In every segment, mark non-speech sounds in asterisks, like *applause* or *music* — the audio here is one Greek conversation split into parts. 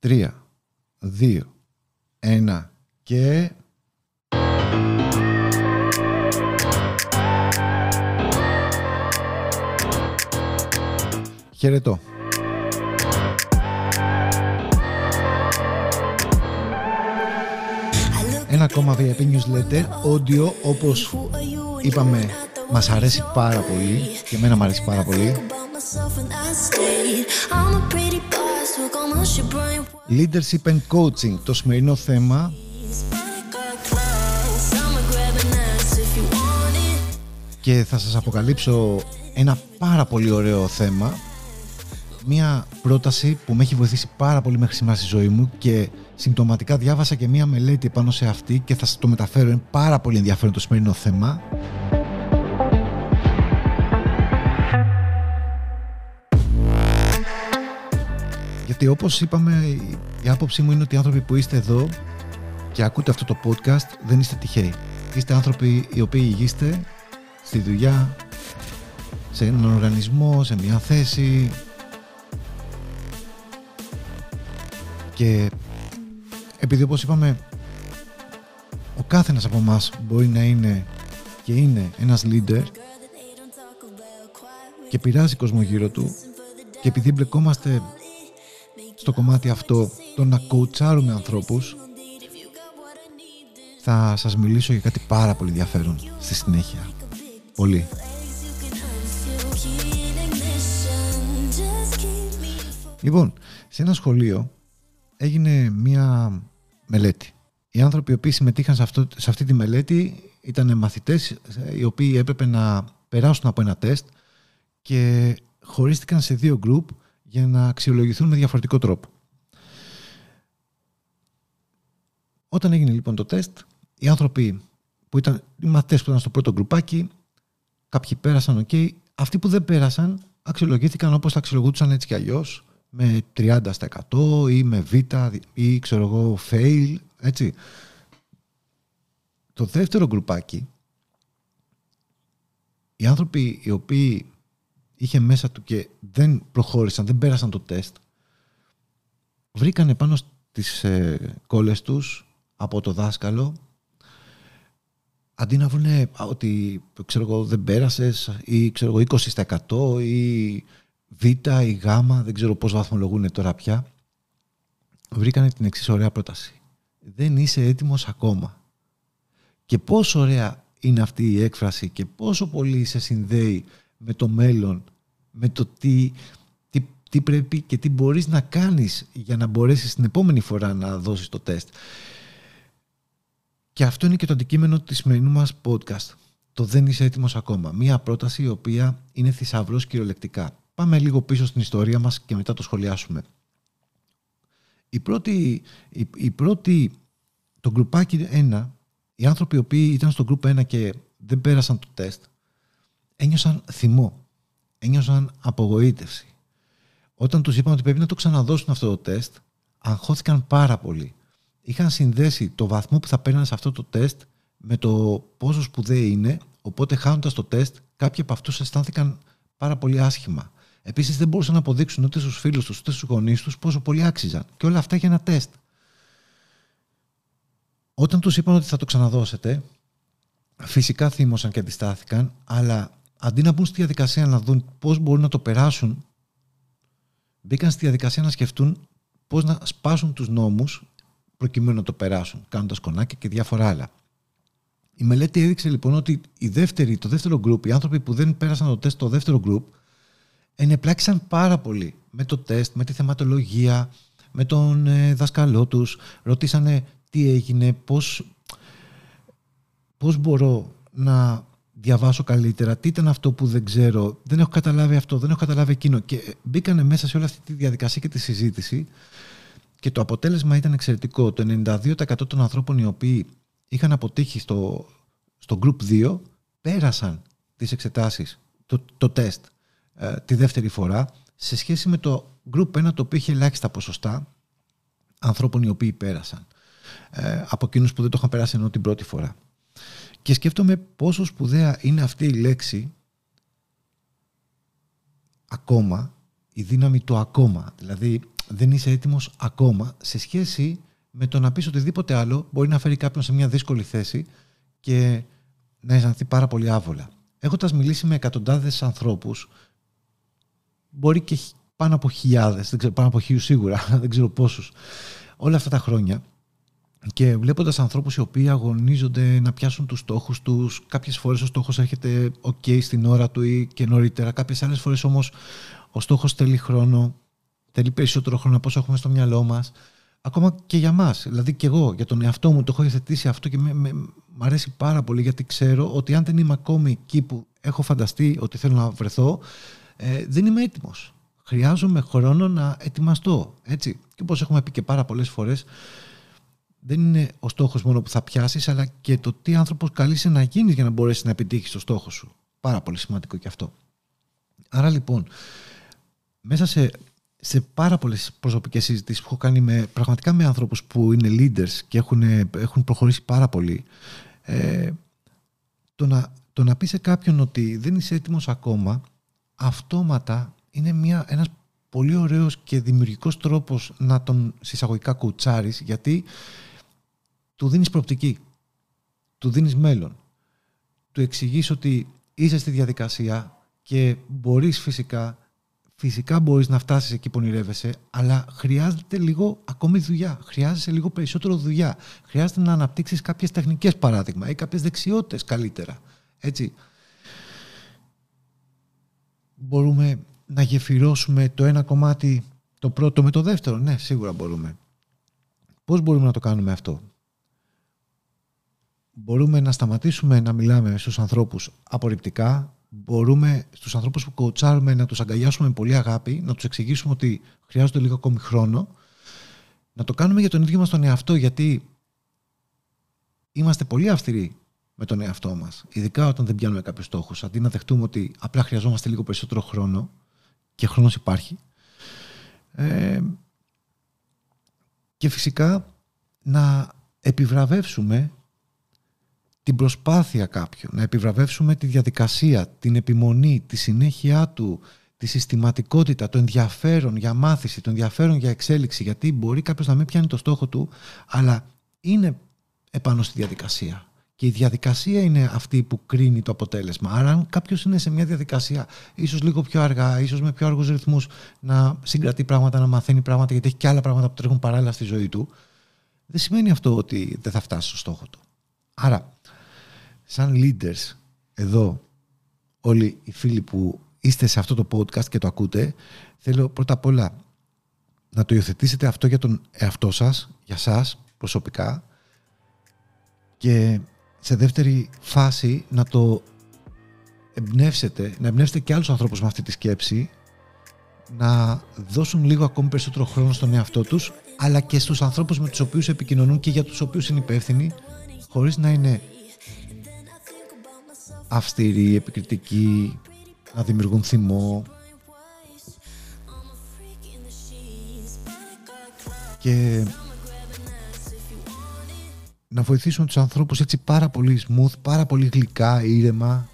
3, 2, 1 και... Χαιρετώ. Ένα ακόμα VIP newsletter, audio, όπως είπαμε, μας αρέσει πάρα πολύ και εμένα μου αρέσει πάρα πολύ. Leadership and Coaching, το σημερινό θέμα. Και θα σας αποκαλύψω ένα πάρα πολύ ωραίο θέμα. Μια πρόταση που με έχει βοηθήσει πάρα πολύ μέχρι σήμερα στη ζωή μου και συμπτωματικά διάβασα και μια μελέτη πάνω σε αυτή και θα σας το μεταφέρω, είναι πάρα πολύ ενδιαφέρον το σημερινό θέμα Γιατί όπως είπαμε, η άποψή μου είναι ότι οι άνθρωποι που είστε εδώ και ακούτε αυτό το podcast δεν είστε τυχαίοι. Είστε άνθρωποι οι οποίοι υγείστε στη δουλειά, σε έναν οργανισμό, σε μια θέση και επειδή όπως είπαμε ο κάθε ένας από εμάς μπορεί να είναι και είναι ένας leader και πειράζει κόσμο γύρω του και επειδή μπλεκόμαστε στο κομμάτι αυτό το να κοουτσάρουμε ανθρώπους θα σας μιλήσω για κάτι πάρα πολύ ενδιαφέρον στη συνέχεια. Πολύ. Λοιπόν, σε ένα σχολείο έγινε μία μελέτη. Οι άνθρωποι οι οποίοι συμμετείχαν σε, αυτό, σε αυτή τη μελέτη ήταν μαθητές οι οποίοι έπρεπε να περάσουν από ένα τεστ και χωρίστηκαν σε δύο γκρουπ για να αξιολογηθούν με διαφορετικό τρόπο. Όταν έγινε λοιπόν το τεστ, οι άνθρωποι που ήταν, οι μαθητές που ήταν στο πρώτο γκρουπάκι, κάποιοι πέρασαν ok, αυτοί που δεν πέρασαν αξιολογήθηκαν όπως θα αξιολογούνταν έτσι κι αλλιώς, με 30% ή με β ή ξέρω εγώ fail, έτσι. Το δεύτερο γκρουπάκι, οι άνθρωποι οι οποίοι είχε μέσα του και δεν προχώρησαν, δεν πέρασαν το τεστ, βρήκανε πάνω στις ε, κόλλες τους από το δάσκαλο αντί να βρουν ότι ξέρω εγώ, δεν πέρασες ή ξέρω εγώ, 20% ή β ή γ, δεν ξέρω πώς βαθμολογούν τώρα πια, βρήκανε την εξής ωραία πρόταση. Δεν είσαι έτοιμος ακόμα. Και πόσο ωραία είναι αυτή η έκφραση και πόσο πολύ σε συνδέει με το μέλλον, με το τι, τι, τι πρέπει και τι μπορείς να κάνεις για να μπορέσεις την επόμενη φορά να δώσεις το τεστ. Και αυτό είναι και το αντικείμενο της σημερινού μας podcast. Το δεν είσαι έτοιμος ακόμα. Μία πρόταση η οποία είναι θησαυρός κυριολεκτικά. Πάμε λίγο πίσω στην ιστορία μας και μετά το σχολιάσουμε. Η πρώτη, η, η πρώτη το γκρουπάκι 1, οι άνθρωποι οι οποίοι ήταν στο γκρουπ 1 και δεν πέρασαν το τεστ, ένιωσαν θυμό, ένιωσαν απογοήτευση. Όταν τους είπαν ότι πρέπει να το ξαναδώσουν αυτό το τεστ, αγχώθηκαν πάρα πολύ. Είχαν συνδέσει το βαθμό που θα παίρνανε σε αυτό το τεστ με το πόσο σπουδαίοι είναι, οπότε χάνοντας το τεστ, κάποιοι από αυτούς αισθάνθηκαν πάρα πολύ άσχημα. Επίσης, δεν μπορούσαν να αποδείξουν ούτε στους φίλους τους ούτε στους γονείς τους πόσο πολύ άξιζαν. Και όλα αυτά για ένα τεστ. Όταν τους είπαν ότι θα το ξαναδώσετε, φυσικά θύμωσαν και αντιστάθηκαν, αλλά αντί να μπουν στη διαδικασία να δουν πώς μπορούν να το περάσουν, μπήκαν στη διαδικασία να σκεφτούν πώς να σπάσουν τους νόμους προκειμένου να το περάσουν, κάνοντας κονάκια και διάφορα άλλα. Η μελέτη έδειξε λοιπόν ότι η δεύτερη, το δεύτερο group, οι άνθρωποι που δεν πέρασαν το τεστ το δεύτερο group, ενεπλάξαν πάρα πολύ με το τεστ, με τη θεματολογία, με τον ε, δασκαλό τους. Ρωτήσανε τι έγινε, πώς, πώς μπορώ να διαβάσω καλύτερα, τι ήταν αυτό που δεν ξέρω, δεν έχω καταλάβει αυτό, δεν έχω καταλάβει εκείνο. Και μπήκανε μέσα σε όλη αυτή τη διαδικασία και τη συζήτηση και το αποτέλεσμα ήταν εξαιρετικό. Το 92% των ανθρώπων οι οποίοι είχαν αποτύχει στο, στο Group 2 πέρασαν τις εξετάσεις, το, το τεστ. Ε, τη δεύτερη φορά σε σχέση με το group 1 το οποίο είχε ελάχιστα ποσοστά ανθρώπων οι οποίοι πέρασαν ε, από εκείνους που δεν το είχαν περάσει ενώ την πρώτη φορά. Και σκέφτομαι πόσο σπουδαία είναι αυτή η λέξη ακόμα, η δύναμη του ακόμα. Δηλαδή δεν είσαι έτοιμος ακόμα σε σχέση με το να πεις οτιδήποτε άλλο μπορεί να φέρει κάποιον σε μια δύσκολη θέση και να αισθανθεί πάρα πολύ άβολα. Έχοντας μιλήσει με εκατοντάδες ανθρώπους, μπορεί και πάνω από χιλιάδες, δεν ξέρω, πάνω από χίλιους σίγουρα, *laughs* δεν ξέρω πόσους, όλα αυτά τα χρόνια και βλέποντας ανθρώπους οι οποίοι αγωνίζονται να πιάσουν τους στόχους τους, κάποιες φορές ο στόχος έρχεται ok στην ώρα του ή και νωρίτερα, κάποιες άλλες φορές όμως ο στόχος θέλει χρόνο, θέλει περισσότερο χρόνο από όσο έχουμε στο μυαλό μας, ακόμα και για μας. Δηλαδή και εγώ για τον εαυτό μου το έχω υιοθετήσει αυτό και με, με, μ' αρέσει πάρα πολύ γιατί ξέρω ότι αν δεν είμαι ακόμη εκεί που έχω φανταστεί ότι θέλω να βρεθώ, ε, δεν είμαι έτοιμος. Χρειάζομαι χρόνο να ετοιμαστώ. Έτσι. Και όπως έχουμε πει και πάρα πολλές φορές, δεν είναι ο στόχος μόνο που θα πιάσεις, αλλά και το τι άνθρωπος καλείσαι να γίνεις για να μπορέσεις να επιτύχεις το στόχο σου. Πάρα πολύ σημαντικό και αυτό. Άρα λοιπόν, μέσα σε, σε πάρα πολλές προσωπικές συζητήσεις που έχω κάνει με, πραγματικά με ανθρώπους που είναι leaders και έχουν, έχουν προχωρήσει πάρα πολύ, ε, το, να, το να πεις σε κάποιον ότι δεν είσαι έτοιμος ακόμα, αυτόματα είναι μια, ένας πολύ ωραίος και δημιουργικός τρόπος να τον συσσαγωγικά κουτσάρεις, γιατί του δίνεις προοπτική, του δίνεις μέλλον, του εξηγείς ότι είσαι στη διαδικασία και μπορείς φυσικά, φυσικά μπορείς να φτάσεις εκεί που ονειρεύεσαι, αλλά χρειάζεται λίγο ακόμη δουλειά, χρειάζεσαι λίγο περισσότερο δουλειά, χρειάζεται να αναπτύξεις κάποιες τεχνικές παράδειγμα ή κάποιες δεξιότητες καλύτερα. Έτσι. Μπορούμε να γεφυρώσουμε το ένα κομμάτι το πρώτο με το δεύτερο. Ναι, σίγουρα μπορούμε. Πώς μπορούμε να το κάνουμε αυτό; Μπορούμε να σταματήσουμε να μιλάμε στους ανθρώπους απορριπτικά, μπορούμε στους ανθρώπους που κοουτσάρουμε να τους αγκαλιάσουμε με πολύ αγάπη, να τους εξηγήσουμε ότι χρειάζονται λίγο ακόμη χρόνο, να το κάνουμε για τον ίδιο μας τον εαυτό, γιατί είμαστε πολύ αυστηροί με τον εαυτό μας, ειδικά όταν δεν πιάνουμε κάποιους στόχους, αντί να δεχτούμε ότι απλά χρειαζόμαστε λίγο περισσότερο χρόνο και χρόνος υπάρχει. Ε, και φυσικά να επιβραβεύσουμε την προσπάθεια κάποιου, να επιβραβεύσουμε τη διαδικασία, την επιμονή, τη συνέχεια του, τη συστηματικότητα, το ενδιαφέρον για μάθηση, το ενδιαφέρον για εξέλιξη, γιατί μπορεί κάποιος να μην πιάνει το στόχο του, αλλά είναι επάνω στη διαδικασία. Και η διαδικασία είναι αυτή που κρίνει το αποτέλεσμα. Άρα, αν κάποιος είναι σε μια διαδικασία, ίσως λίγο πιο αργά, ίσως με πιο αργούς ρυθμούς, να συγκρατεί πράγματα, να μαθαίνει πράγματα, γιατί έχει και άλλα πράγματα που τρέχουν παράλληλα στη ζωή του, δεν σημαίνει αυτό ότι δεν θα φτάσει στο στόχο του. Άρα, σαν leaders εδώ όλοι οι φίλοι που είστε σε αυτό το podcast και το ακούτε θέλω πρώτα απ' όλα να το υιοθετήσετε αυτό για τον εαυτό σας, για σας προσωπικά. Και σε δεύτερη φάση να το εμπνεύσετε, να εμπνεύσετε και άλλους ανθρώπους με αυτή τη σκέψη να δώσουν λίγο ακόμη περισσότερο χρόνο στον εαυτό τους αλλά και στους ανθρώπους με τους οποίους επικοινωνούν και για τους οποίους είναι υπεύθυνοι χωρίς να είναι αυστηροί, επικριτικοί, να δημιουργούν θυμό. Και να βοηθήσουν τους ανθρώπους έτσι πάρα πολύ smooth, πάρα πολύ γλυκά, ήρεμα.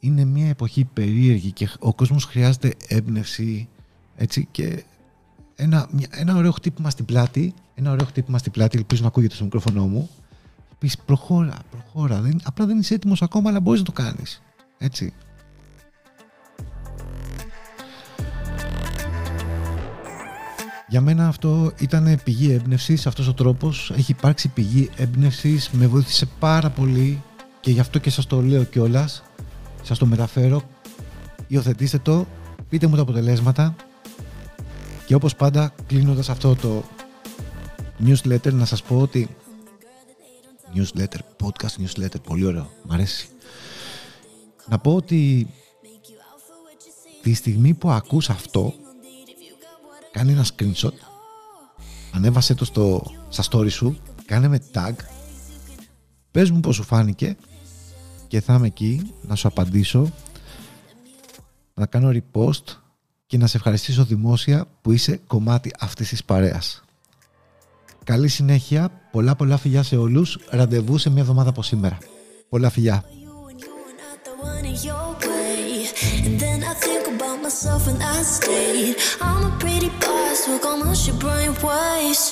Είναι μια εποχή περίεργη και ο κόσμος χρειάζεται έμπνευση έτσι και ένα, ένα ωραίο χτύπημα στην πλάτη, ένα ωραίο χτύπημα στην πλάτη, ελπίζω να ακούγεται στο μικρόφωνο μου, πεις προχώρα, προχώρα. Δεν, απλά δεν είσαι έτοιμος ακόμα, αλλά μπορείς να το κάνεις. Έτσι. Για μένα αυτό ήταν πηγή έμπνευσης, αυτός ο τρόπος έχει υπάρξει πηγή έμπνευσης, με βοήθησε πάρα πολύ και γι' αυτό και σας το λέω κιόλας. σας το μεταφέρω, υιοθετήστε το, πείτε μου τα αποτελέσματα και όπως πάντα κλείνοντας αυτό το newsletter να σας πω ότι newsletter, podcast newsletter, πολύ ωραίο, μ' αρέσει. Να πω ότι τη στιγμή που ακούς αυτό, κάνε ένα screenshot, ανέβασε το στο, στα story σου, κάνε με tag, πες μου πώς σου φάνηκε και θα είμαι εκεί να σου απαντήσω, να κάνω repost και να σε ευχαριστήσω δημόσια που είσαι κομμάτι αυτής της παρέας. Καλή συνέχεια, πολλά πολλά φιλιά σε όλους, ραντεβού σε μια εβδομάδα από σήμερα. Πολλά φιλιά. myself in that state. I'm a pretty boss, hook on my shit brain waves.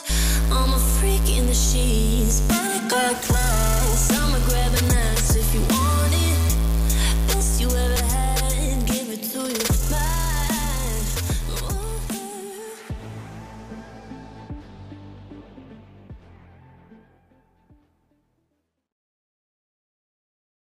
I'm a freak in the sheets,